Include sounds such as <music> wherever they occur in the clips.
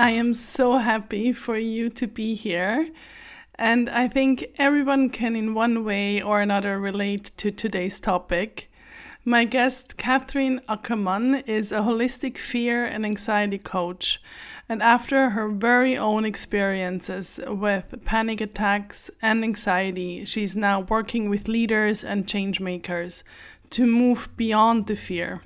I am so happy for you to be here. And I think everyone can, in one way or another, relate to today's topic. My guest, Catherine Ackermann, is a holistic fear and anxiety coach. And after her very own experiences with panic attacks and anxiety, she's now working with leaders and change makers to move beyond the fear.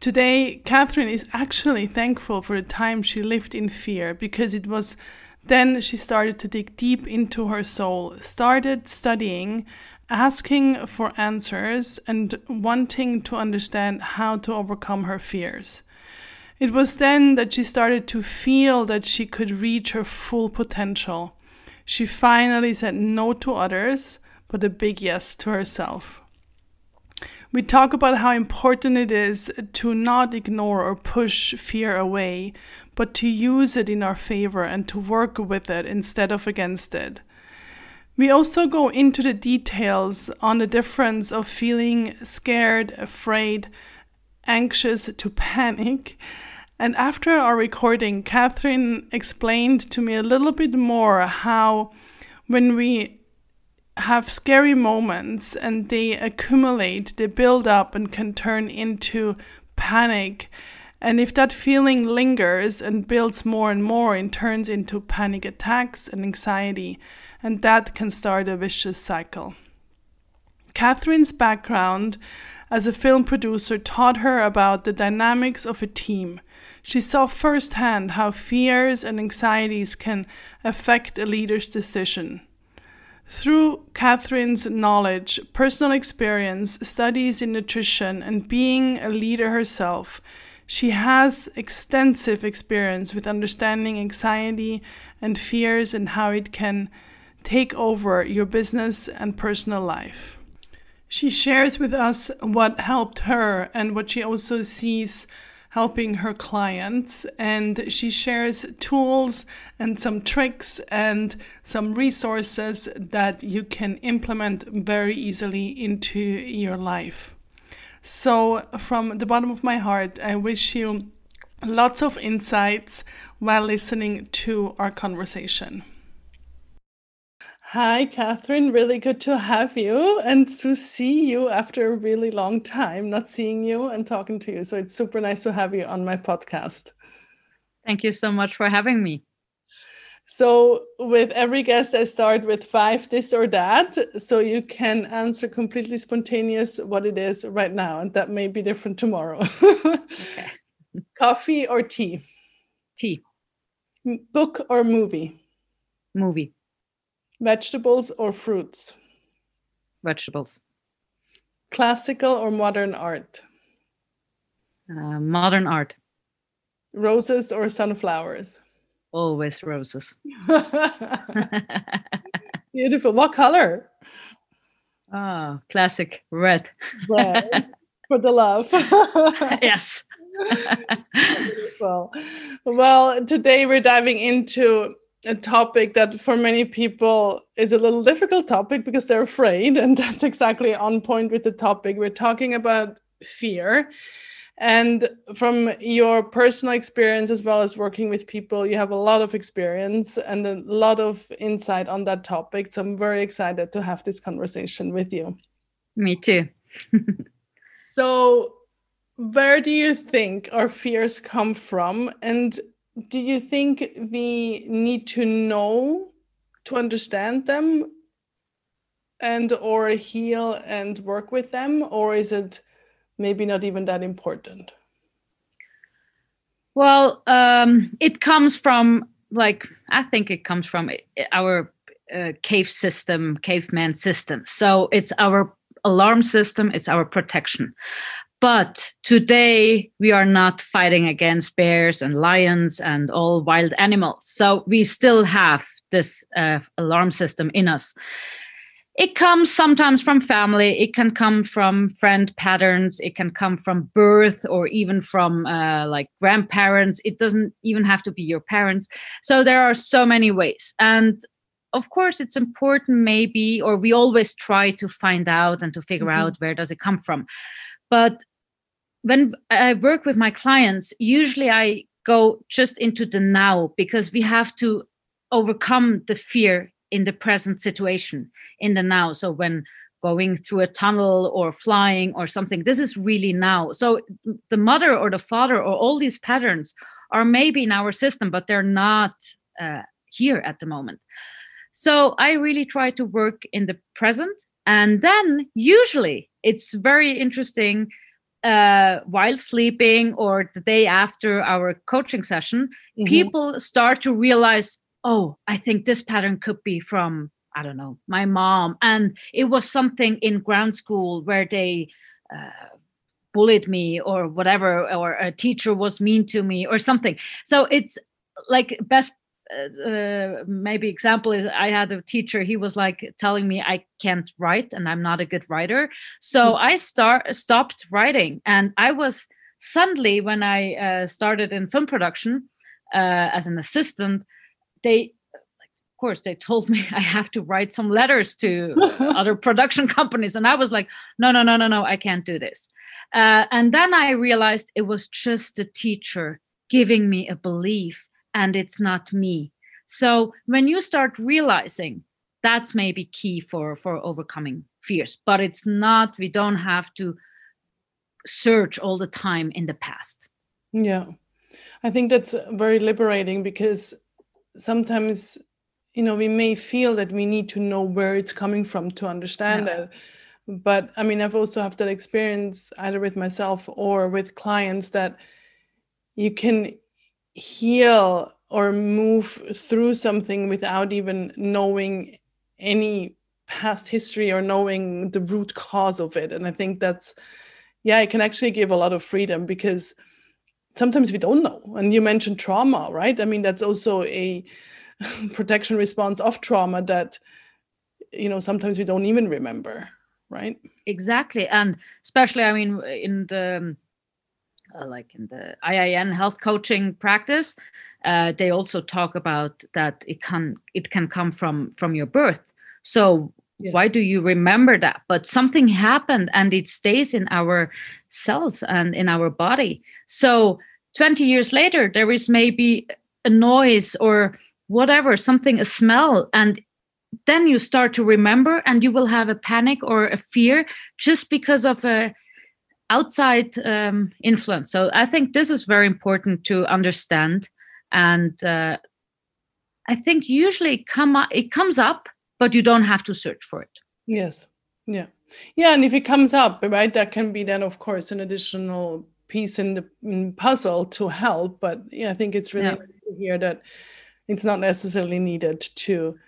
Today, Catherine is actually thankful for the time she lived in fear because it was then she started to dig deep into her soul, started studying, asking for answers, and wanting to understand how to overcome her fears. It was then that she started to feel that she could reach her full potential. She finally said no to others, but a big yes to herself. We talk about how important it is to not ignore or push fear away, but to use it in our favor and to work with it instead of against it. We also go into the details on the difference of feeling scared, afraid, anxious to panic. And after our recording, Catherine explained to me a little bit more how when we have scary moments and they accumulate, they build up and can turn into panic. And if that feeling lingers and builds more and more, it turns into panic attacks and anxiety, and that can start a vicious cycle. Catherine's background as a film producer taught her about the dynamics of a team. She saw firsthand how fears and anxieties can affect a leader's decision. Through Catherine's knowledge, personal experience, studies in nutrition, and being a leader herself, she has extensive experience with understanding anxiety and fears and how it can take over your business and personal life. She shares with us what helped her and what she also sees helping her clients. And she shares tools and some tricks and some resources that you can implement very easily into your life. So, from the bottom of my heart, I wish you lots of insights while listening to our conversation. Hi, Catherine. Really good to have you and to see you after a really long time, not seeing you and talking to you. So it's super nice to have you on my podcast. Thank you so much for having me. So, with every guest, I start with five this or that. So you can answer completely spontaneous what it is right now. And that may be different tomorrow. okay. <laughs> Coffee or tea? Tea. Book or movie? Movie. Vegetables or fruits? Vegetables. Classical or modern art? Uh, modern art. Roses or sunflowers? Always roses. <laughs> <laughs> Beautiful. What color? Ah, oh, classic red. red <laughs> for the love. yes. well, well, today we're diving into a topic that for many people is a little difficult topic because they're afraid and <laughs> that's exactly on point with the topic we're talking about fear. And from your personal experience as well as working with people you have a lot of experience and a lot of insight on that topic so i'm very excited to have this conversation with you. Me too. <laughs> So where do you think our fears come from? And do you think we need to know to understand them and or heal and work with them or is it maybe not even that important well um, it comes from like i think it comes from our uh, cave system caveman system so it's our alarm system, it's our protection. But today we are not fighting against bears and lions and all wild animals. So we still have this uh, alarm system in us. It comes sometimes from family, it can come from friend patterns, it can come from birth or even from uh, like grandparents. It doesn't even have to be your parents. So there are so many ways. And of course it's important maybe or we always try to find out and to figure mm-hmm. out where does it come from but when I work with my clients, usually I go just into the now because we have to overcome the fear in the present situation in the now. So when going through a tunnel or flying or something, this is really now. So the mother or the father or all these patterns are maybe in our system, but they're not uh, here at the moment. So I really try to work in the present. And then usually it's very interesting uh, while sleeping or the day after our coaching session, mm-hmm. people start to realize, oh, I think this pattern could be from, I don't know, my mom. And it was something in ground school where they uh, bullied me or whatever, or a teacher was mean to me or something. So it's like best uh, maybe example is I had a teacher. He was like telling me I can't write and I'm not a good writer. So mm-hmm. I start stopped writing, and I was suddenly when I uh, started in film production uh, as an assistant, they. Of course, they told me <laughs> I have to write some letters to <laughs> other production companies, and I was like, "No, no, no, no, no! I can't do this." Uh, and then I realized it was just a teacher giving me a belief and it's not me. So when you start realizing that's maybe key for for overcoming fears but it's not we don't have to search all the time in the past. Yeah. I think that's very liberating because sometimes you know we may feel that we need to know where it's coming from to understand yeah. it. But i mean i've also had that experience either with myself or with clients that you can heal or move through something without even knowing any past history or knowing the root cause of it. And i think that's yeah it can actually give a lot of freedom because sometimes we don't know. And you mentioned trauma right? I mean that's also a <laughs> protection response of trauma that you know sometimes we don't even remember right? Exactly. And especially i mean in the uh, like in the IIN health coaching practice, uh, they also talk about that it can it can come from from your birth. So yes. why do you remember that? But something happened and it stays in our cells and in our body. So 20 years later, there is maybe a noise or whatever, something, a smell, and then you start to remember and you will have a panic or a fear just because of a outside um, influence. So I think this is very important to understand, and uh, I think usually it come it comes up, but you don't have to search for it. Yes. Yeah. Yeah, and if it comes up, right, that can be then, of course, an additional piece in the in puzzle to help. But yeah, I think it's really yeah. nice to hear that it's not necessarily needed to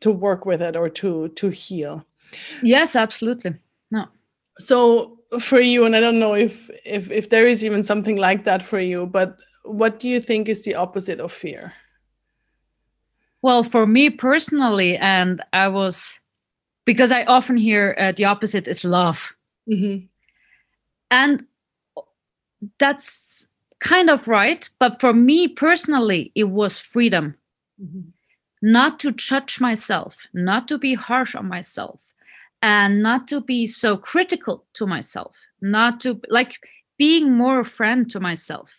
to work with it or to to heal. Yes, absolutely. No. So for you and i don't know if if if there is even something like that for you but what do you think is the opposite of fear well for me personally and i was because i often hear uh, the opposite is love mm-hmm. and that's kind of right but for me personally it was freedom mm-hmm. not to judge myself not to be harsh on myself and not to be so critical to myself not to like being more a friend to myself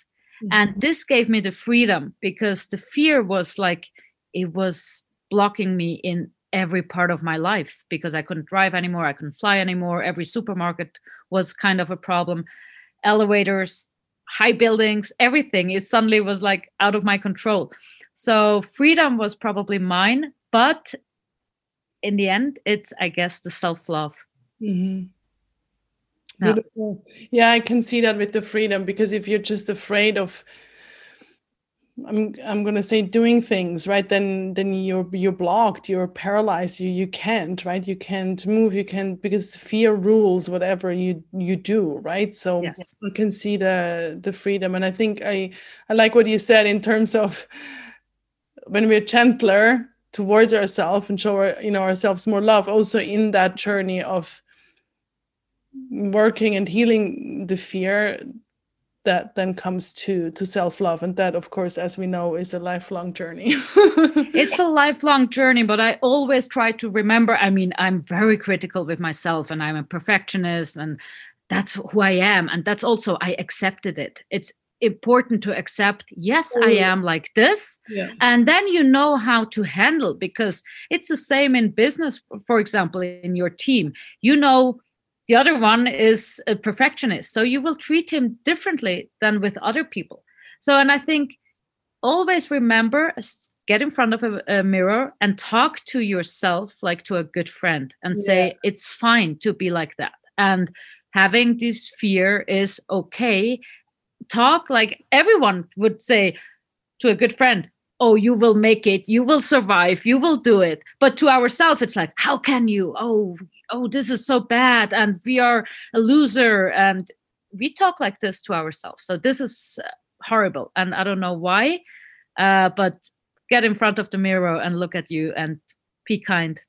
mm-hmm. and this gave me the freedom because the fear was like it was blocking me in every part of my life because i couldn't drive anymore i couldn't fly anymore every supermarket was kind of a problem elevators high buildings everything is suddenly was like out of my control so freedom was probably mine but in the end, it's I guess the self love. Mm-hmm. Yeah. yeah, I can see that with the freedom because if you're just afraid of I'm I'm gonna say doing things right then then you're you're blocked you're paralyzed you you can't right you can't move you can't because fear rules whatever you you do right so Yes. you can see the the freedom and I think I I like what you said in terms of when we're gentler towards ourselves and show you know ourselves more love also in that journey of working and healing the fear that then comes to to self-love. And that of course as we know is a lifelong journey. <laughs> It's a lifelong journey but i always try to remember i mean i'm very critical with myself and i'm a perfectionist and that's who i am. And that's also i accepted it. It's important to accept yes i Mm. am like this. Yeah. And then you know how to handle because it's the same in business for example in your team. You know the other one is a perfectionist so you will treat him differently than with other people. So and i think always remember get in front of a, a mirror and talk to yourself like to a good friend and say it's fine to be like that. And having this fear is okay talk like everyone would say to a good friend oh you will make it. You will survive. You will do it. But to ourselves it's like how can you? Oh oh this is so bad and we are a loser. And we talk like this to ourselves. So this is uh, horrible and i don't know why uh, but get in front of the mirror and look at you and be kind.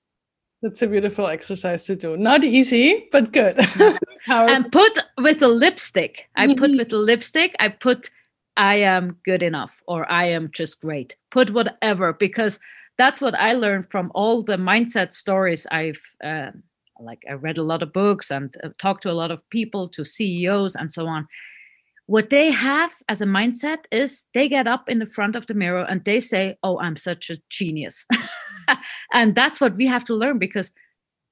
That's a beautiful exercise to do. Not easy but good. <laughs> and put with a lipstick. I put Mhm. with a lipstick i put i am good enough or i am just great. Put whatever because that's what i learned from all the mindset stories i've uh, like i read a lot of books and uh, talked to a lot of people to ceos and so on. What they have as a mindset is they get up in the front of the mirror and they say oh i'm such a genius. <laughs> And that's what we have to learn because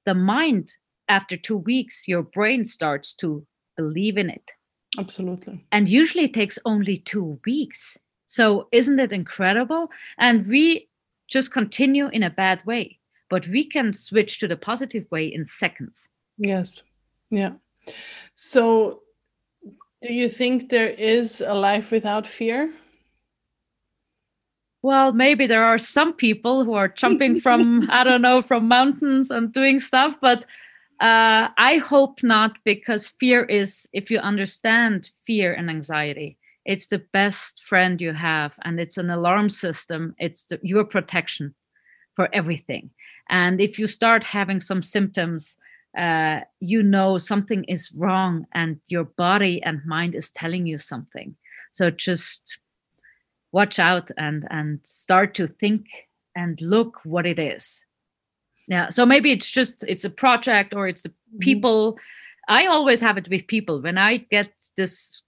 the mind after two weeks your brain starts to believe in it. Absolutely. And usually it takes only two weeks. So isn't it incredible? And we just continue in a bad way but we can switch to the positive way in seconds. Yes. Yeah. So do you think there is a life without fear? Well maybe there are some people who are jumping from <laughs> i don't know from mountains and doing stuff but uh, i hope not because fear is if you understand fear and anxiety it's the best friend you have and it's an alarm system. It's the, your protection for everything. And if you start having some symptoms uh, you know something is wrong and your body and mind is telling you something. So just watch out and and start to think and look what it is yeah so maybe it's just it's a project or it's the mm-hmm. people. I always have it with people. When i get this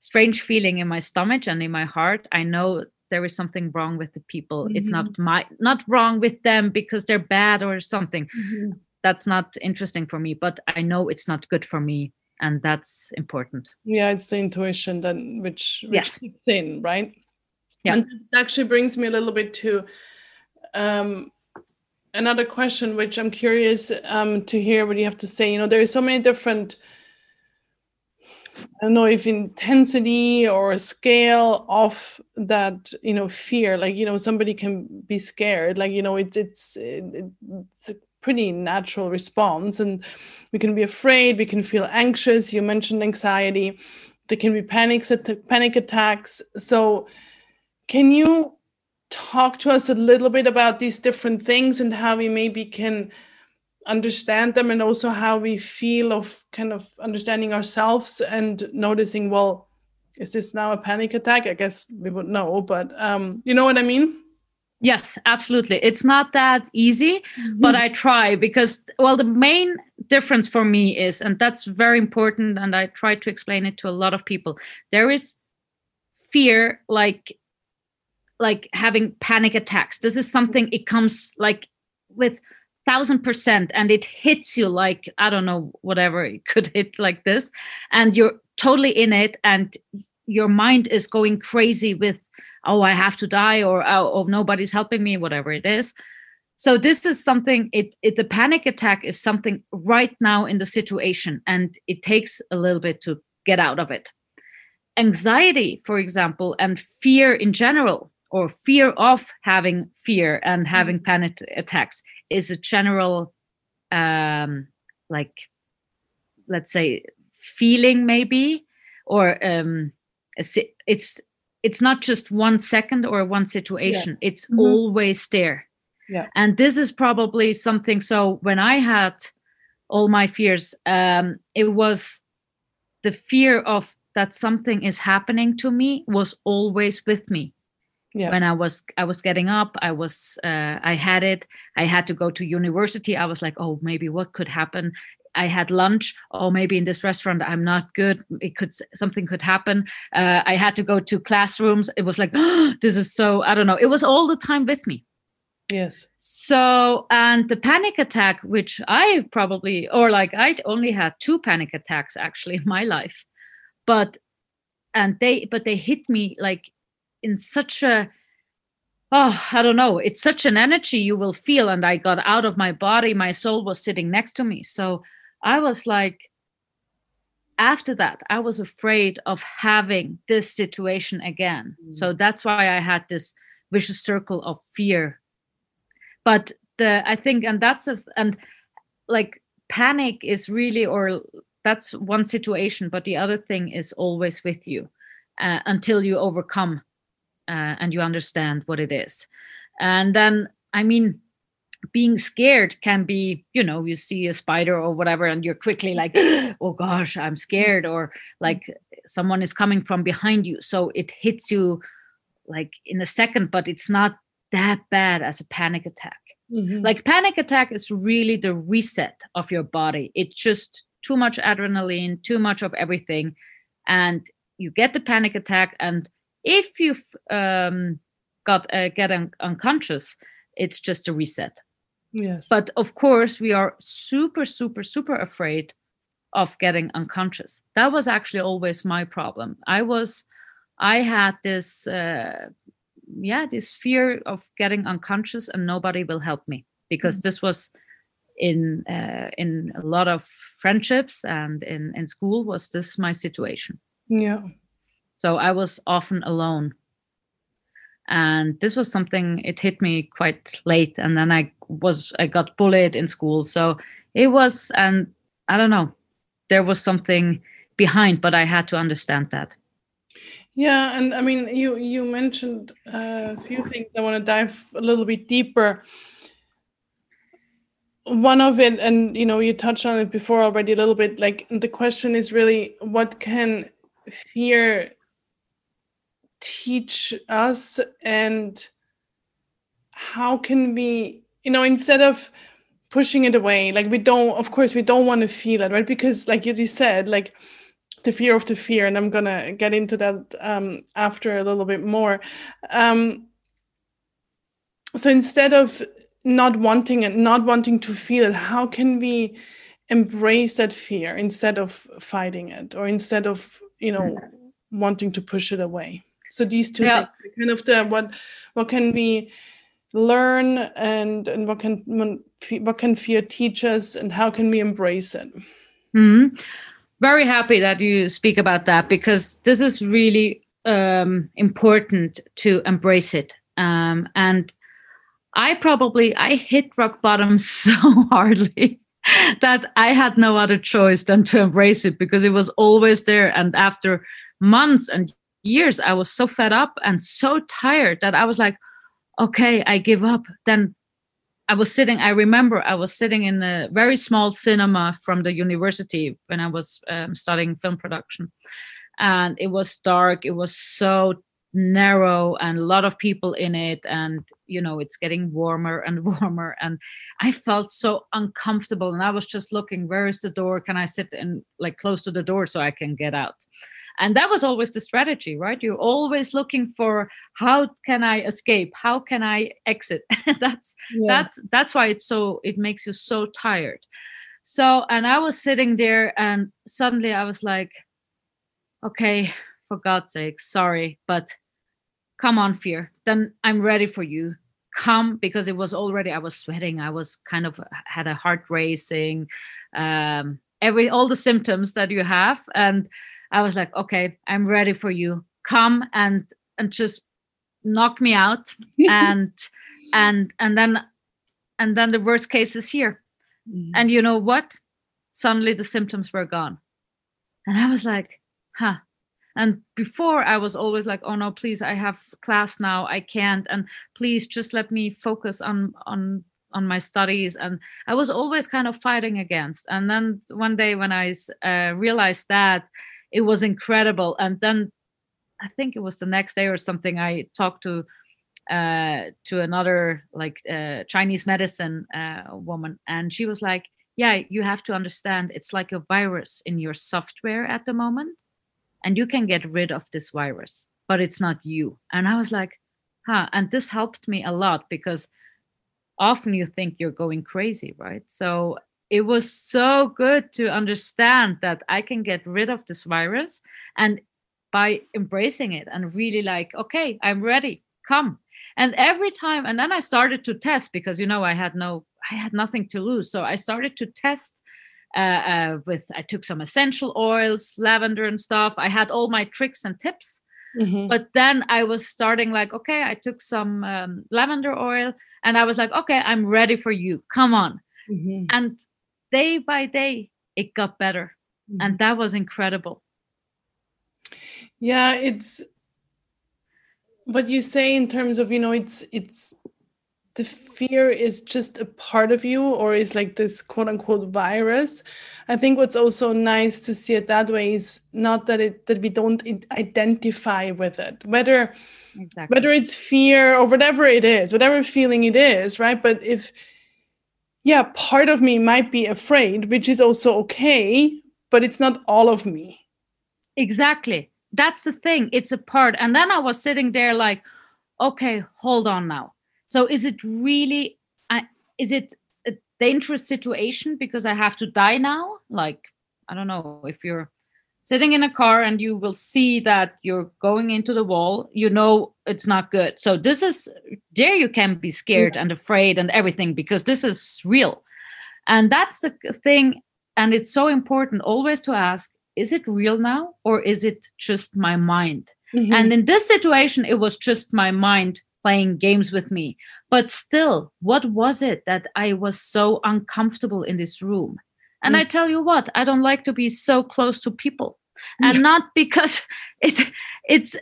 strange feeling in my stomach and in my heart i know there is something wrong with the people. It's not mm-hmm. my not wrong with them because they're bad or something. Mm-hmm. That's not interesting for me but i know it's not good for me and that's important. Yeah it's the intuition then which, which Yes. kicks in right? Yeah. and that actually brings me a little bit to um another question which i'm curious um to hear what you have to say you know there are so many different I don't know if intensity or scale of that, you know, fear. Like, you know, somebody can be scared. Like, you know, it's it's it's a pretty natural response, and we can be afraid. We can feel anxious. You mentioned anxiety. There can be panics, panic attacks. So, can you talk to us a little bit about these different things and how we maybe can understand them and also how we feel of kind of understanding ourselves and noticing well is this now a panic attack? I guess we would know but um you know what i mean? Yes absolutely. It's not that easy but i try because well the main difference for me is and that's very important and i try to explain it to a lot of people. There is fear like like having panic attacks. This is something it comes like with thousand percent and it hits you like i don't know whatever it could hit like this. And you're totally in it and your mind is going crazy with oh i have to die or oh, oh nobody's helping me whatever it is. So this is something it it the panic attack is something right now in the situation and it takes a little bit to get out of it. Anxiety for example and fear in general or fear of having fear and having mm-hmm. panic attacks is a general um like let's say feeling maybe or um it's it's not just one second or one situation yes. it's mm-hmm. always there yeah and this is probably something so when i had all my fears um it was the fear of that something is happening to me was always with me yeah. when i was i was getting up i was uh, i had it i had to go to university i was like oh maybe what could happen I had lunch. Oh, maybe in this restaurant I'm not good. It could something could happen. Uh, I had to go to classrooms. It was like oh, <gasps> this is so I don't know. It was all the time with me. Yes. So and the panic attack, which I probably or like I only had two panic attacks actually in my life, but and they but they hit me like in such a oh i don't know it's such an energy you will feel and i got out of my body my soul was sitting next to me so I was like, after that, I was afraid of having this situation again. Mm. So that's why I had this vicious circle of fear. But the I think, and that's a, and like panic is really, or that's one situation, but the other thing is always with you uh, until you overcome uh, and you understand what it is. And then, I mean, being scared can be you know you see a spider or whatever and you're quickly like <laughs> oh gosh i'm scared or like someone is coming from behind you so it hits you like in a second but it's not that bad as a panic attack mm-hmm. like panic attack is really the reset of your body it's just too much adrenaline too much of everything and you get the panic attack and if you've um, got uh, get un- unconscious it's just a reset Yes. But of course, we are super, super, super afraid of getting unconscious. That was actually always my problem. I was, I had this, uh, yeah, this fear of getting unconscious and nobody will help me because mm-hmm. this was in uh, in a lot of friendships and in in school was this my situation. Yeah. So I was often alone. And this was something it hit me quite late and then i was i got bullied in school. So it was and i don't know there was something behind but i had to understand that. Yeah and i mean you you mentioned a few things i want to dive a little bit deeper. One of it and you know you touched on it before already a little bit like the question is really what can fear teach us and how can we you know instead of pushing it away like we don't of course we don't want to feel it right? Because like you said like the fear of the fear and i'm gonna get into that um, after a little bit more. Um, so instead of not wanting it not wanting to feel it how can we embrace that fear instead of fighting it or instead of you know wanting to push it away so these two yeah. kind of the what what can we learn and and what can what can fear teach us and how can we embrace it? Mm-hmm. Very happy that you speak about that because this is really um, important to embrace it. Um, and I probably I hit rock bottom <laughs> so hardly <laughs> that I had no other choice than to embrace it because it was always there. And after months and years i was so fed up and so tired that i was like okay i give up. Then i was sitting i remember i was sitting in a very small cinema from the university when i was um, studying film production. And it was dark it was so narrow and a lot of people in it and you know it's getting warmer and <laughs> warmer. And i felt so uncomfortable and i was just looking where is the door? Can i sit and like close to the door so i can get out and that was always the strategy right? You're always looking for how can i escape? How can i exit? <laughs> That's yes. that's that's why it's so it makes you so tired. So and i was sitting there and suddenly i was like okay for god's sake sorry but come on fear. Then i'm ready for you. Come because it was already i was sweating. I was kind of had a heart racing um every all the symptoms that you have. And I was like, okay, I'm ready for you. Come and and just knock me out <laughs> and and and then and then the worst case is here. Mm. And you know what? Suddenly the symptoms were gone. And I was like, huh. And before I was always like, oh no, please, I have class now. I can't. And please just let me focus on on on my studies and i was always kind of fighting against and then one day when i uh, realized that it was incredible. And then i think it was the next day or something i talked to uh, to another like uh, chinese medicine uh, woman. And she was like yeah you have to understand it's like a virus in your software at the moment and you can get rid of this virus but it's not you. And i was like huh. And this helped me a lot because often you think you're going crazy right? So it was so good to understand that I can get rid of this virus and by embracing it and really like, okay, I'm ready, come. And every time, and then I started to test because you know I had no, I had nothing to lose. So I started to test uh, uh, with, I took some essential oils, lavender and stuff. I had all my tricks and tips. Mm-hmm. But then I was starting like, okay, I took some um, lavender oil and I was like, okay, I'm ready for you. Come on. Mm-hmm. And day by day it got better. Mm-hmm. and that was incredible. Yeah it's what you say in terms of you know it's it's the fear is just a part of you or is like this quote unquote virus. I think what's also nice to see it that way is not that it that we don't identify with it. Whether exactly. whether it's fear or whatever it is whatever feeling it is right? But if yeah, part of me might be afraid, which is also okay, but it's not all of me. Exactly. That's the thing. It's a part. And then I was sitting there like, okay, hold on now. So is it really, I, is it a dangerous situation because I have to die now? Like, I don't know if you're sitting in a car and you will see that you're going into the wall you know it's not good. So this is there you can be scared yeah. and afraid and everything because this is real. And that's the thing and it's so important always to ask is it real now or is it just my mind? Mm-hmm. and in this situation it was just my mind playing games with me. But still what was it that i was so uncomfortable in this room and mm. I tell you what, I don't like to be so close to people. And yeah. not because <laughs> it it's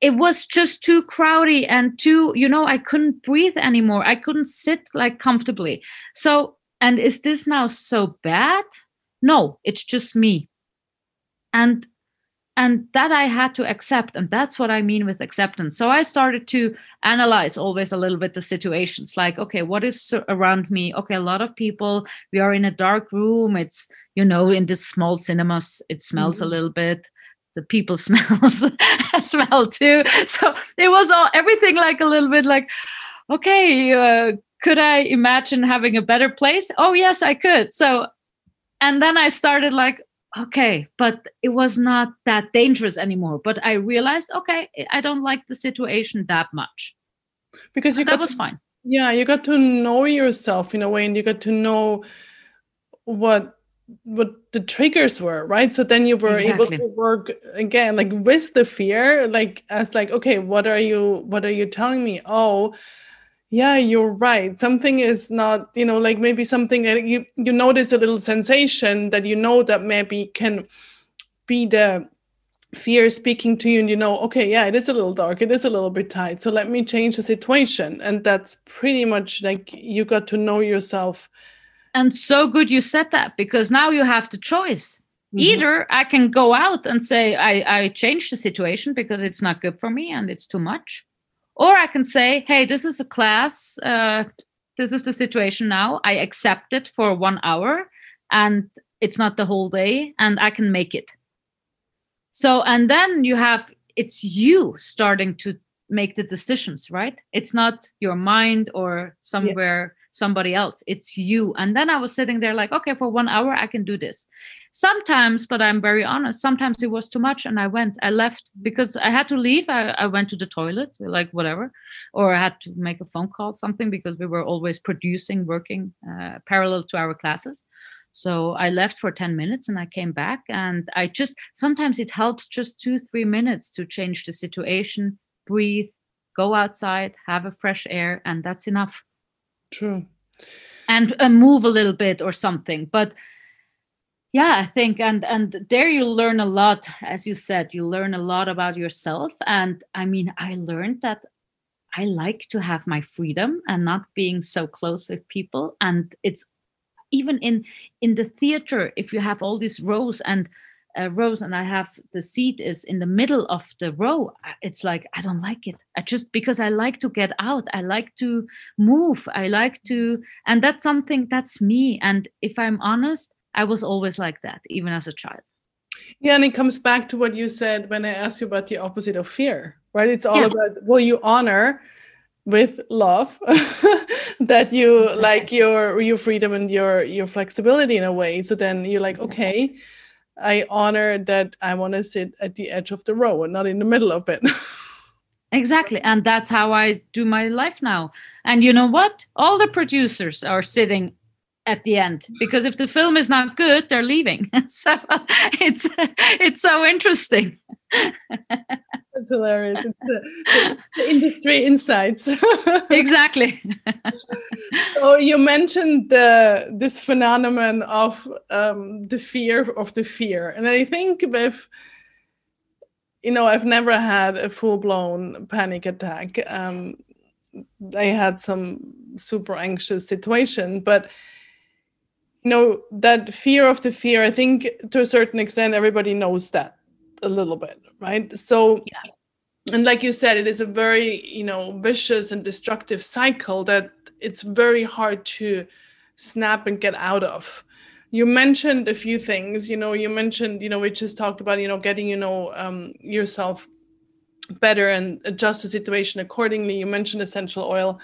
it was just too crowdy and too you know i couldn't breathe anymore. I couldn't sit like comfortably. So and is this now so bad? No it's just me. And and that i had to accept and that's what i mean with acceptance. So i started to analyze always a little bit the situations like okay what is around me? Okay a lot of people we are in a dark room. It's you know in this small cinemas it smells mm-hmm. a little bit. The people <laughs> smells smell too. So it was all everything like a little bit like okay uh, could i imagine having a better place? Oh yes i could. So and then i started like okay but it was not that dangerous anymore but i realized okay i don't like the situation that much. Because you that was to, fine. Yeah you got to know yourself in a way and you got to know what what the triggers were right? So then you were exactly. able to work again like with the fear like as like okay what are you what are you telling me? Oh yeah you're right. Something is not you know like maybe something that you you notice a little sensation that you know that maybe can be the fear speaking to you and you know okay yeah it is a little dark it is a little bit tight so let me change the situation. And that's pretty much like you got to know yourself. And so good you said that because now you have the choice. Mm-hmm. either i can go out and say i i changed the situation because it's not good for me and it's too much or i can say hey this is a class uh, this is the situation now. I accept it for one hour and it's not the whole day and i can make it. So and then you have it's you starting to make the decisions right? It's not your mind or somewhere somebody else it's you and then i was sitting there like okay for one hour i can do this sometimes but i'm very honest sometimes it was too much and i went i left because i had to leave i, I went to the toilet like whatever or i had to make a phone call something because we were always producing working uh, parallel to our classes So I left for 10 minutes and I came back. And I just sometimes it helps just two, three minutes to change the situation, breathe, go outside, have a fresh air, and that's enough. True. And uh, move a little bit or something. But yeah i think and and there you learn a lot as you said you learn a lot about yourself and i mean i learned that i like to have my freedom and not being so close with people and it's even in in the theater if you have all these rows and uh, rows and i have the seat is in the middle of the row it's like i don't like it i just because i like to get out i like to move i like to and that's something that's me and if i'm honest i was always like that even as a child yeah and it comes back to what you said when i asked you about the opposite of fear right it's all yeah. about will you honor with love <laughs> that you exactly. like your your freedom and your your flexibility in a way so then you're like exactly. okay i honor that i want to sit at the edge of the row and not in the middle of it. <laughs> Exactly and that's how i do my life now. And you know what? All the producers are sitting at the end because if the film is not good they're leaving. <laughs> So <laughs> it's it's so interesting that's hilarious. The, the, the, industry insights. <laughs> Exactly. So you mentioned the this phenomenon of um, the fear of the fear. And i think with you know i've never had a full-blown panic attack. Um, i had some super anxious situation but you know that fear of the fear i think to a certain extent everybody knows that a little bit right? So yeah. and like you said it is a very you know vicious and destructive cycle that it's very hard to snap and get out of. You mentioned a few things you know you mentioned you know we just talked about you know getting you know um, yourself better and adjust the situation accordingly. You mentioned essential oil.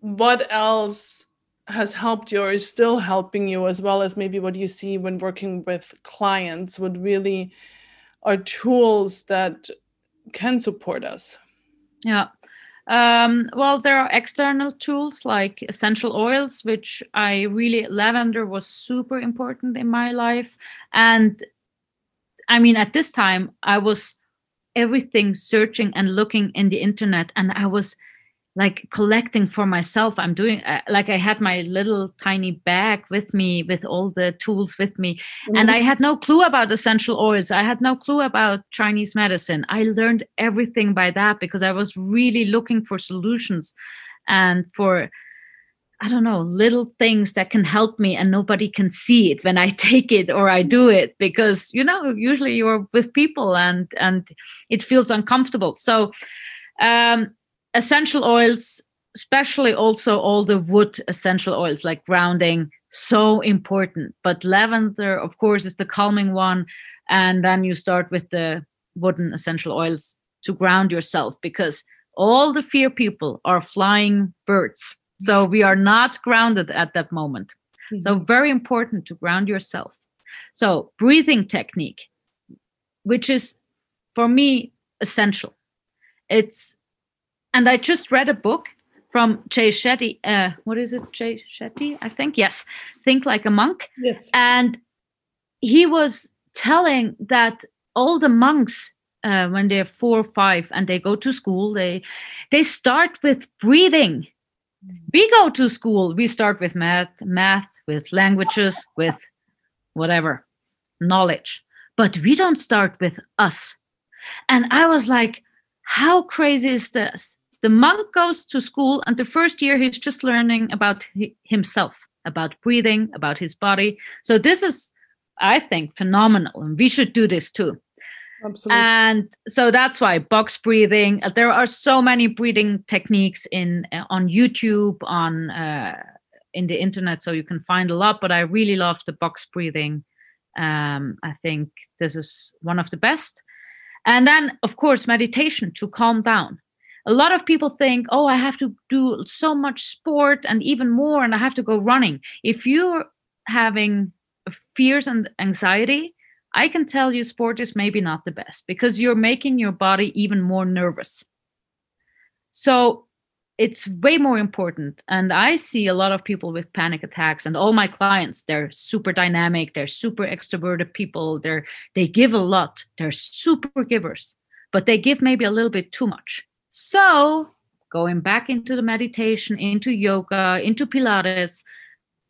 What else has helped you or is still helping you as well as maybe what you see when working with clients would really are tools that can support us. Yeah. Um, well there are external tools like essential oils which i really lavender was super important in my life. And i mean at this time i was everything searching and looking in the internet and i was like collecting for myself. I'm doing uh, like i had my little tiny bag with me with all the tools with me mm-hmm. and i had no clue about essential oils. I had no clue about chinese medicine. I learned everything by that because i was really looking for solutions and for i don't know little things that can help me and nobody can see it when i <laughs> take it or i do it because you know usually you're with people and and it feels uncomfortable. So um essential oils, especially also all the wood essential oils like grounding, so important. But lavender, of course, is the calming one. And then you start with the wooden essential oils to ground yourself because all the fear people are flying birds. So we are not grounded at that moment. Mm-hmm. So, very important to ground yourself. So, breathing technique, which is for me essential. It's and I just read a book from Jay Shetty. Uh, what is it, Jay Shetty? I think yes. Think like a monk. Yes. And he was telling that all the monks, uh, when they're four or five and they go to school, they they start with breathing. We go to school. We start with math, math, with languages, with whatever knowledge, but we don't start with us. And I was like, how crazy is this? the monk goes to school and the first year he's just learning about himself about breathing about his body so this is i think phenomenal and we should do this too Absolutely. and so that's why box breathing uh, there are so many breathing techniques in uh, on youtube on uh, in the internet so you can find a lot but i really love the box breathing um, i think this is one of the best and then of course meditation to calm down a lot of people think, oh, I have to do so much sport and even more, and I have to go running. If you're having fears and anxiety, I can tell you sport is maybe not the best because you're making your body even more nervous. So it's way more important. And i see a lot of people with panic attacks and all my clients they're super dynamic they're super extroverted people they're they give a lot they're super givers but they give maybe a little bit too much. So going back into the meditation into yoga into pilates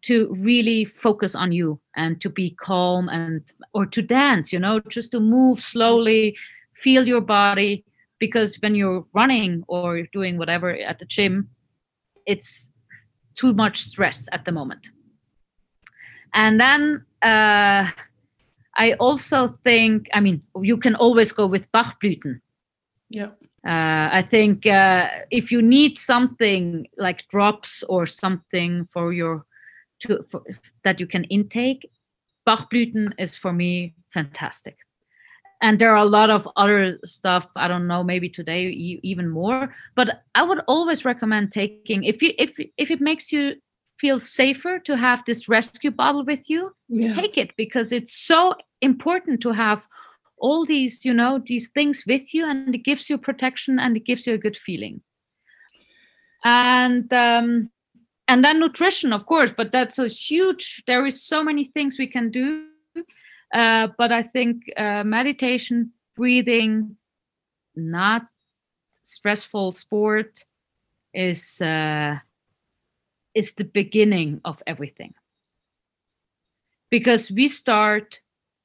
to really focus on you and to be calm and or to dance you know just to move slowly feel your body because when you're running or doing whatever at the gym it's too much stress at the moment. And then uh, i also think i mean you can always go with bachblüten. Yeah. Uh, i think uh, if you need something like drops or something for your to for, that you can intake bachblüten is for me fantastic and there are a lot of other stuff i don't know maybe today even more but i would always recommend taking if you if if it makes you feel safer to have this rescue bottle with you yeah. take it because it's so important to have all these you know these things with you and it gives you protection and it gives you a good feeling and um and then nutrition of course but that's a huge there is so many things we can do uh, but I think uh, meditation, breathing, not stressful sport is uh, is the beginning of everything. Because we start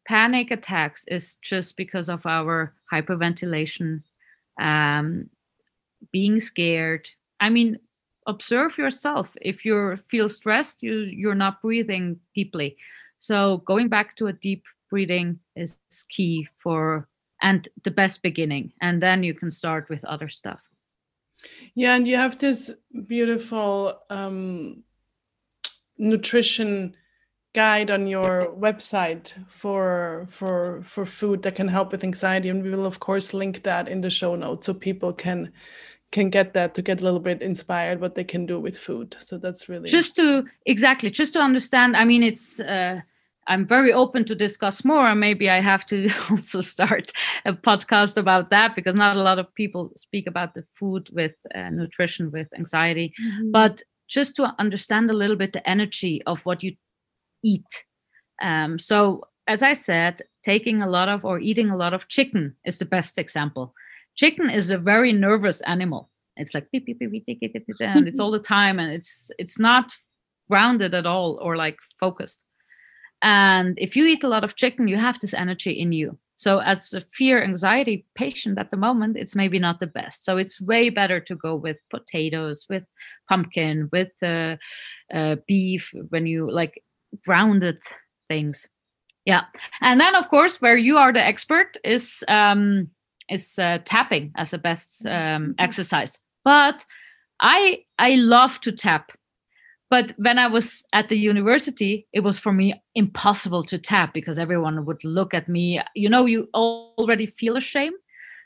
panic attacks is just because of our hyperventilation, um, being scared. I mean, observe yourself. If you feel stressed, you you're not breathing deeply. So going back to a deep breathing is key for and the best beginning and then you can start with other stuff. Yeah and you have this beautiful um, nutrition guide on your website for for for food that can help with anxiety and we will of course link that in the show notes so people can can get that to get a little bit inspired what they can do with food. So that's really just to exactly just to understand i mean it's uh I'm very open to discuss more. And maybe I have to <laughs> also start a podcast about that because not a lot of people speak about the food with uh, nutrition with anxiety. Mm-hmm. But just to understand a little bit the energy of what you eat. Um, so, as I said, taking a lot of or eating a lot of chicken is the best example. Chicken is a very nervous animal. It's like beep, beep, beep, beep, beep, beep, beep, and it's <laughs> all the time, and it's it's not grounded at all or like focused. And if you eat a lot of chicken, you have this energy in you. So, as a fear anxiety patient at the moment, it's maybe not the best. So, it's way better to go with potatoes, with pumpkin, with uh, uh, beef when you like grounded things. Yeah. And then, of course, where you are the expert is um, is uh, tapping as a best um, mm-hmm. exercise. But I I love to tap but when I was at the university, it was for me impossible to tap because everyone would look at me. You know, you already feel ashamed.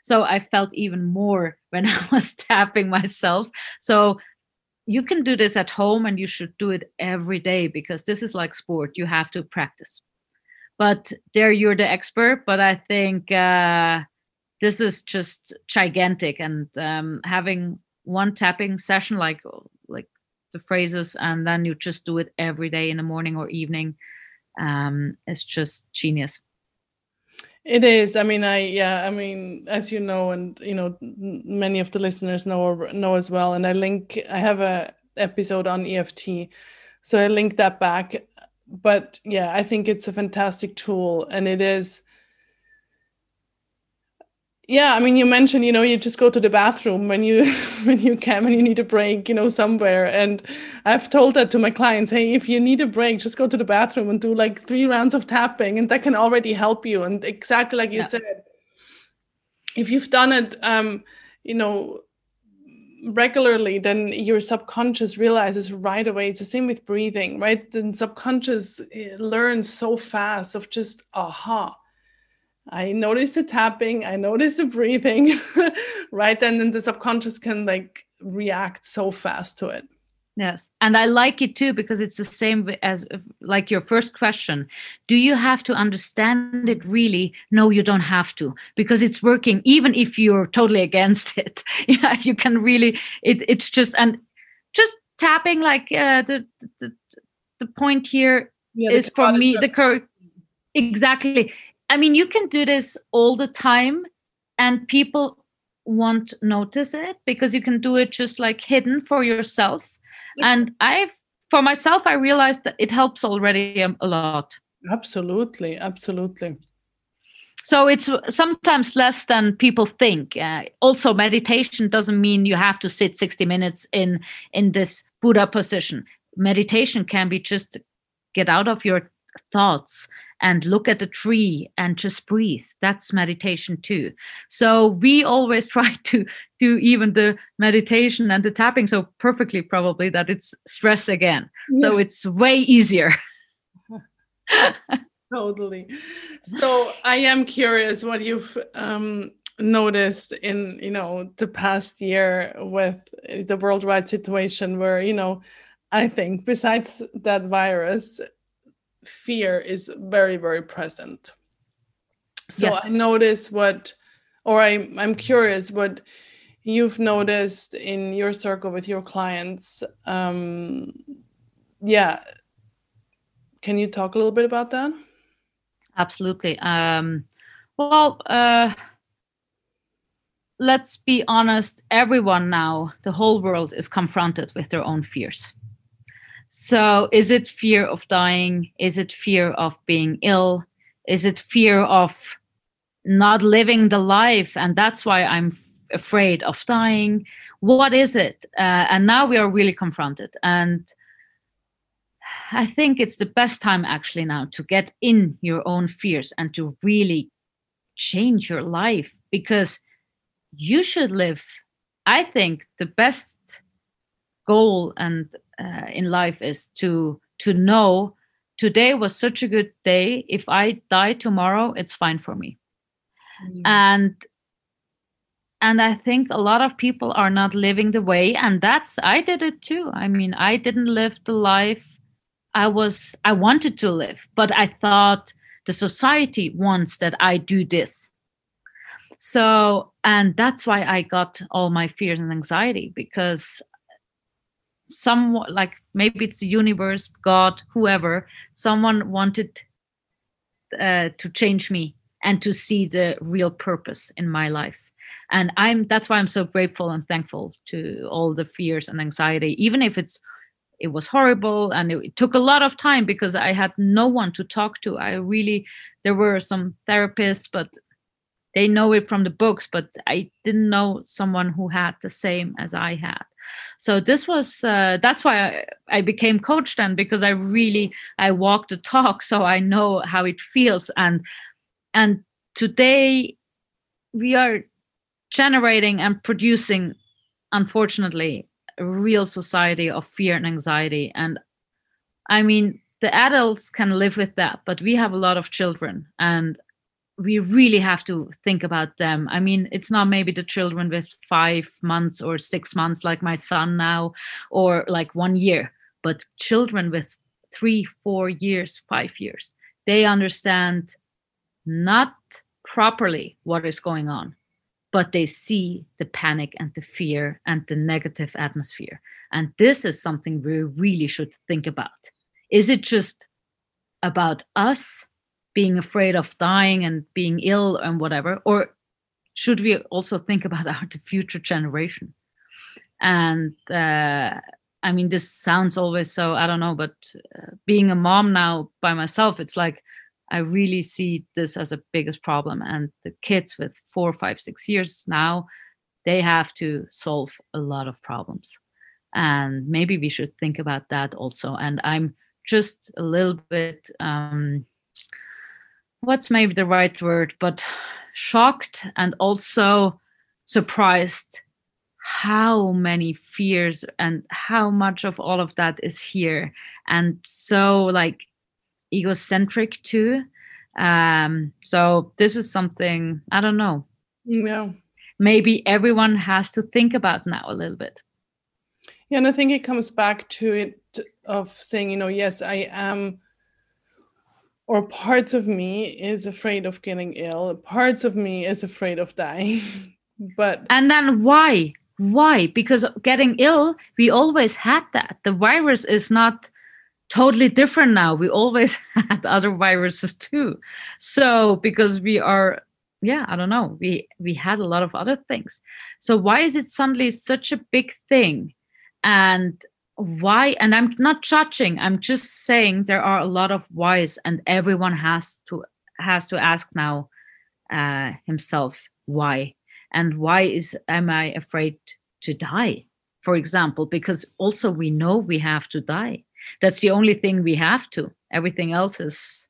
So I felt even more <laughs> when I was tapping myself. So you can do this at home and you should do it every day because this is like sport. You have to practice. But there you're the expert. But I think uh, this is just gigantic. And um, having one tapping session like like the phrases and then you just do it every day in the morning or evening. Um, it's just genius. It is. I mean i yeah i mean as you know and you know many of the listeners know know as well and i link i have a episode on eft so i link that back. But yeah i think it's a fantastic tool and it is yeah i mean you mentioned you know you just go to the bathroom when you <laughs> when you can and you need a break you know somewhere. And i've told that to my clients hey if you need a break just go to the bathroom and do like three rounds of tapping and that can already help you. And exactly like you yeah. said if you've done it um you know regularly then your subconscious realizes right away. It's the same with breathing right? Then subconscious eh, learns so fast of just aha I notice the tapping, I notice the breathing, <laughs> right? And then the subconscious can like react so fast to it. Yes. And I like it too because it's the same as like your first question. Do you have to understand it really? No, you don't have to because it's working even if you're totally against <laughs> it. yeah, you can really it it's just and just tapping like uh, the, the the point here yeah, is for me the curve exactly. I mean, you can do this all the time and people won't notice it because you can do it just like hidden for yourself. And i've for myself i realized that it helps already a, a lot. Absolutely absolutely. So it's sometimes less than people think. Uh, also meditation doesn't mean you have to sit 60 minutes in in this buddha position. Meditation can be just get out of your thoughts and look at the tree and just breathe. That's meditation too. So we always <laughs> try to do even the meditation and the tapping so perfectly probably that it's stress again. Yes. so it's way easier. <laughs> Totally. So i am curious what you've um, noticed in you know the past year with the worldwide situation where you know i think besides that virus fear is very very present. So yes. i notice what or I, i'm curious what you've noticed in your circle with your clients. Um yeah. Can you talk a little bit about that? Absolutely. Um well uh let's be honest everyone now the whole world is confronted with their own fears so, is it fear of dying? Is it fear of being ill? Is it fear of not living the life? And that's why I'm afraid of dying. What is it? Uh, and now we are really confronted. And I think it's the best time actually now to get in your own fears and to really change your life because you should live. I think the best goal and uh, in life is to to know today was such a good day. If i die tomorrow it's fine for me. Mm. and and i think a lot of people are not living the way and that's i did it too. I mean i didn't live the life i was i wanted to live but i thought the society wants that i do this. So and that's why i got all my fears and anxiety because somewhat like maybe it's the universe god whoever someone wanted uh, to change me and to see the real purpose in my life. And i'm that's why i'm so grateful and thankful to all the fears and anxiety even if it's it was horrible and it, it took a lot of time because i had no one to talk to. I really there were some therapists but they know it from the books but i didn't know someone who had the same as i had so this was uh, that's why I, I became coach then because i really i walk the talk so i know how it feels. And and today we are generating and producing unfortunately a real society of fear and anxiety. And i mean the adults can live with that but we have a lot of children. And we really have to think about them. I mean, it's not maybe the children with five months or six months, like my son now, or like one year, but children with three, four years, five years. They understand not properly what is going on, but they see the panic and the fear and the negative atmosphere. And this is something we really should think about. Is it just about us being afraid of dying and being ill and whatever or should we also think about <laughs> our future generation? And uh, i mean this sounds always so i don't know but uh, being a mom now by myself it's like i really see this as a biggest problem. And the kids with four five six years now they have to solve a lot of problems. And maybe we should think about that also. And i'm just a little bit um, what's maybe the right word, but shocked and also surprised how many fears and how much of all of that is here. And so like egocentric too. Um so this is something i don't know. Yeah. Maybe everyone has to think about now a little bit. Yeah, and I think it comes back to it of saying, you know, yes, I am, or parts of me is afraid of getting ill, parts of me is afraid of dying. <laughs> but and then why? Why? Because getting ill, we always had that. The virus is not totally different now. We always <laughs> had other viruses too. So because we are yeah i don't know we we had a lot of other things so why is it suddenly such a big thing and why and i'm not judging i'm just saying there are a lot of whys and everyone has to has to ask now uh himself why. And why is am i afraid to die for example? Because also we know we have to die. That's the only thing we have to. Everything else is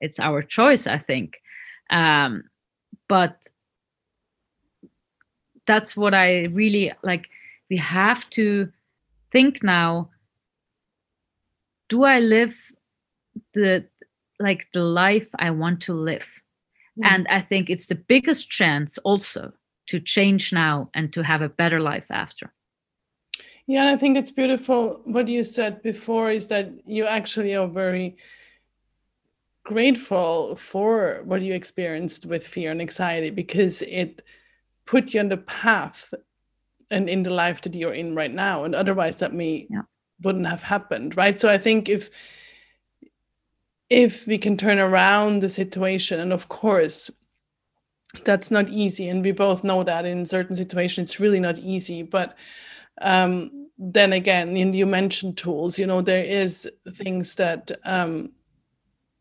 it's our choice i think. Um, but that's what i really like we have to think now do i live the like the life i want to live mm. and i think it's the biggest chance also to change now and to have a better life after yeah and i think it's beautiful what you said before is that you actually are very grateful for what you experienced with fear and anxiety because it put you on the path and in the life that you're in right now and otherwise that may yeah. wouldn't have happened right so i think if if we can turn around the situation and of course that's not easy and we both know that in certain situations it's really not easy but um then again you mentioned tools you know there is things that um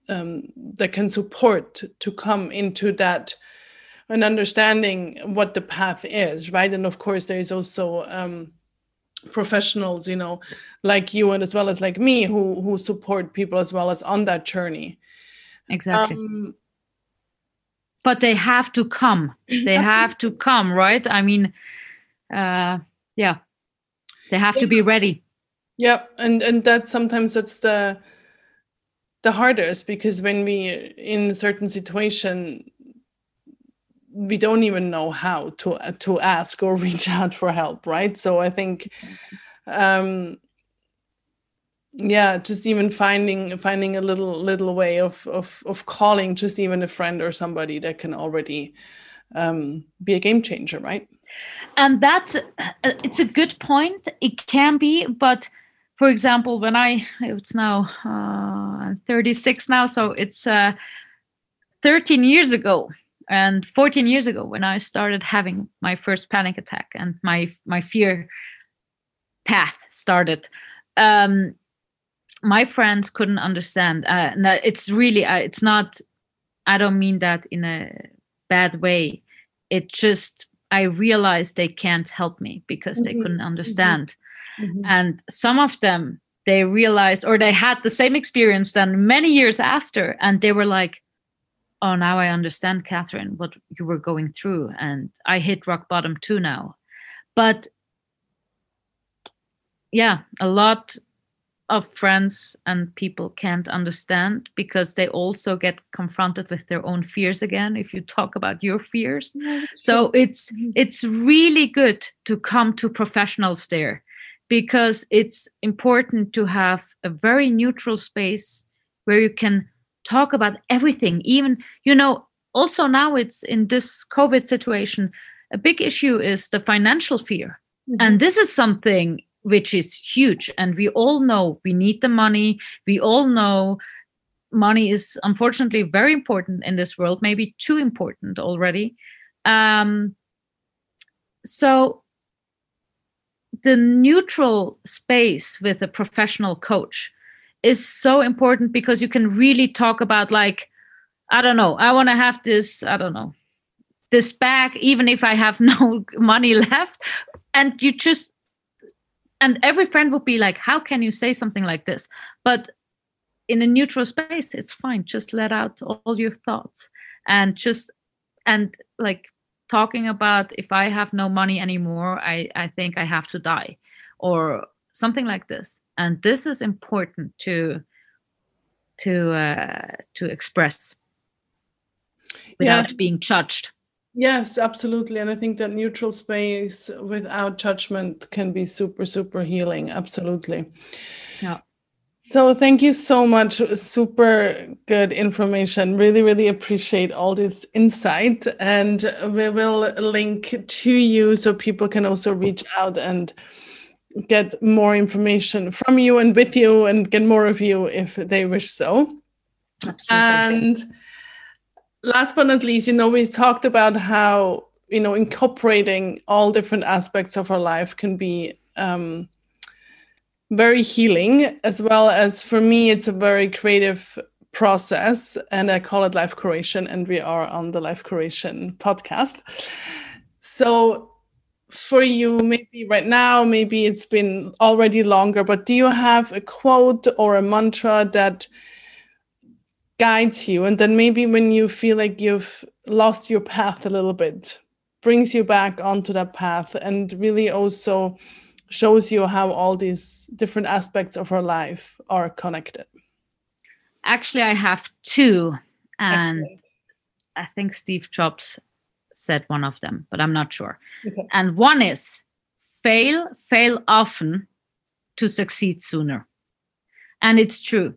um, that can support to come into that and understanding what the path is right? And of course there is also um, professionals you know like you and as well as like me who who support people as well as on that journey. Exactly. Um, but they have to come. <clears throat> They have to come right? I mean uh yeah. They have to be ready. Yeah and and that sometimes that's the the hardest because when we in a certain situation we don't even know how to to ask or <laughs> reach out for help right? So i think um yeah just even finding finding a little little way of of of calling just even a friend or somebody that can already um be a game changer right? And that's it's a good point. It can be but for example, when I it's now uh, 36 now, so it's uh, 13 years ago and 14 years ago when I started having my first panic attack and my my fear path started. Um, my friends couldn't understand. Uh, it's really uh, it's not. I don't mean that in a bad way. It just I realized they can't help me because mm-hmm. they couldn't mm-hmm. understand. Mm-hmm Mm-hmm. And some of them, they realized or they had the same experience then many years after. And they were like, oh, now I understand, Catherine, what you were going through. And I hit rock bottom too now. But yeah, a lot of friends and people can't understand because they also get confronted with their own fears again if you talk about your fears yeah, so it's mm-hmm. it's really good to come to professionals there because it's important to have a very neutral space where you can talk about everything. Even you know also now it's in this covid situation a big issue is the financial fear. Mm-hmm. and this is something which is huge. And we all know we need the money. We all know money is unfortunately very important in this world maybe too important already. Um, so the neutral space with a professional coach is so important because you can really talk about like i don't know i want to have this i don't know this bag even if i have <laughs> no money left. And you just and every friend would be like how can you say something like this? But in a neutral space it's fine. Just let out all your thoughts and just and like talking about if I have no money anymore, I, I think I have to die or something like this. And this is important to to uh, to express without yeah. being judged. Yes, absolutely. And I think that neutral space without judgment can be super, super healing. Absolutely. Yeah. So thank you so much. Super good information. Really, really appreciate all this insight. And we will link to you so people can also reach out and get more information from you and with you and get more of you if they wish so. Absolutely. And last but not least, you know, we talked about how, you know, incorporating all different aspects of our life can be um, very healing, as well as for me, it's a very creative process. And I call it life curation, and we are on the life curation podcast. So, for you, maybe right now, maybe it's been already longer, but do you have a quote or a mantra that guides you? And then maybe when you feel like you've lost your path a little bit, brings you back onto that path and really also shows you how all these different aspects of our life are connected. Actually, I have two, and Excellent. I think Steve Jobs said one of them, but I'm not sure. Okay. And one is fail, fail often to succeed sooner. And it's true.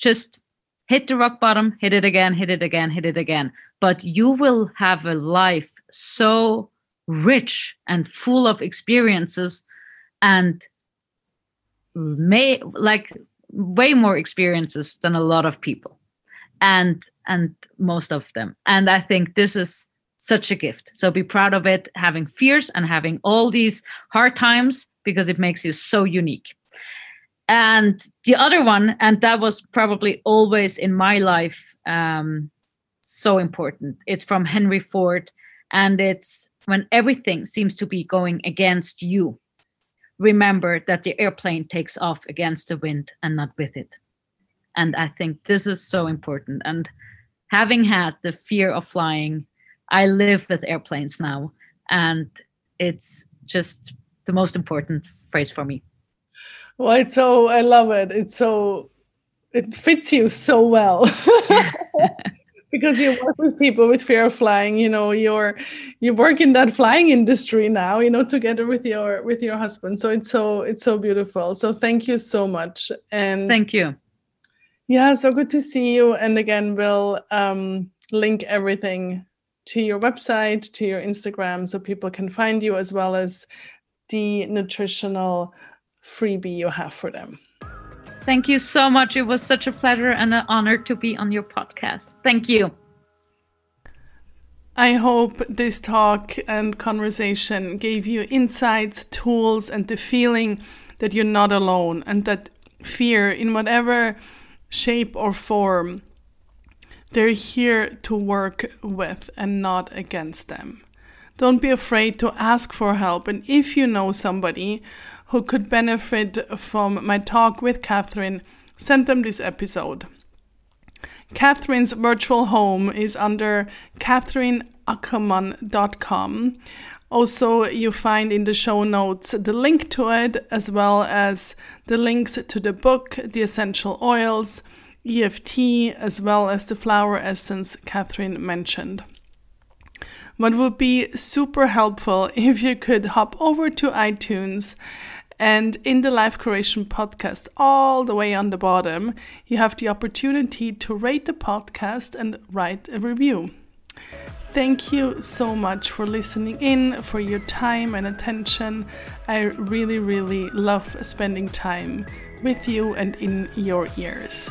Just hit the rock bottom, hit it again, hit it again, hit it again. But you will have a life so rich and full of experiences and may like way more experiences than a lot of people and and most of them and i think this is such a gift so be proud of it having fears and having all these hard times because it makes you so unique and the other one and that was probably always in my life um, so important it's from henry ford and it's when everything seems to be going against you remember that the airplane takes off against the wind and not with it. And I think this is so important. And having had the fear of flying, I live with airplanes now. And it's just the most important phrase for me. Well, it's so, I love it. It's so, it fits you so well. <laughs> <laughs> because you work with people with fear of flying you know you're you work in that flying industry now you know together with your with your husband so it's so it's so beautiful so thank you so much and thank you yeah so good to see you and again we'll um, link everything to your website to your instagram so people can find you as well as the nutritional freebie you have for them Thank you so much. It was such a pleasure and an honor to be on your podcast. Thank you. I hope this talk and conversation gave you insights, tools, and the feeling that you're not alone and that fear, in whatever shape or form, they're here to work with and not against them. Don't be afraid to ask for help. And if you know somebody who could benefit from my talk with Catherine, send them this episode. Catherine's virtual home is under catherineackerman.com. Also, you find in the show notes the link to it, as well as the links to the book, The Essential Oils, EFT, as well as the flower essence Catherine mentioned. What would be super helpful <laughs> if you could hop over to iTunes and in the Life Curation podcast, all the way on the bottom, you have the opportunity to rate the podcast and write a review. Thank you so much for listening in, for your time and attention. I really, really love spending time with you and in your ears.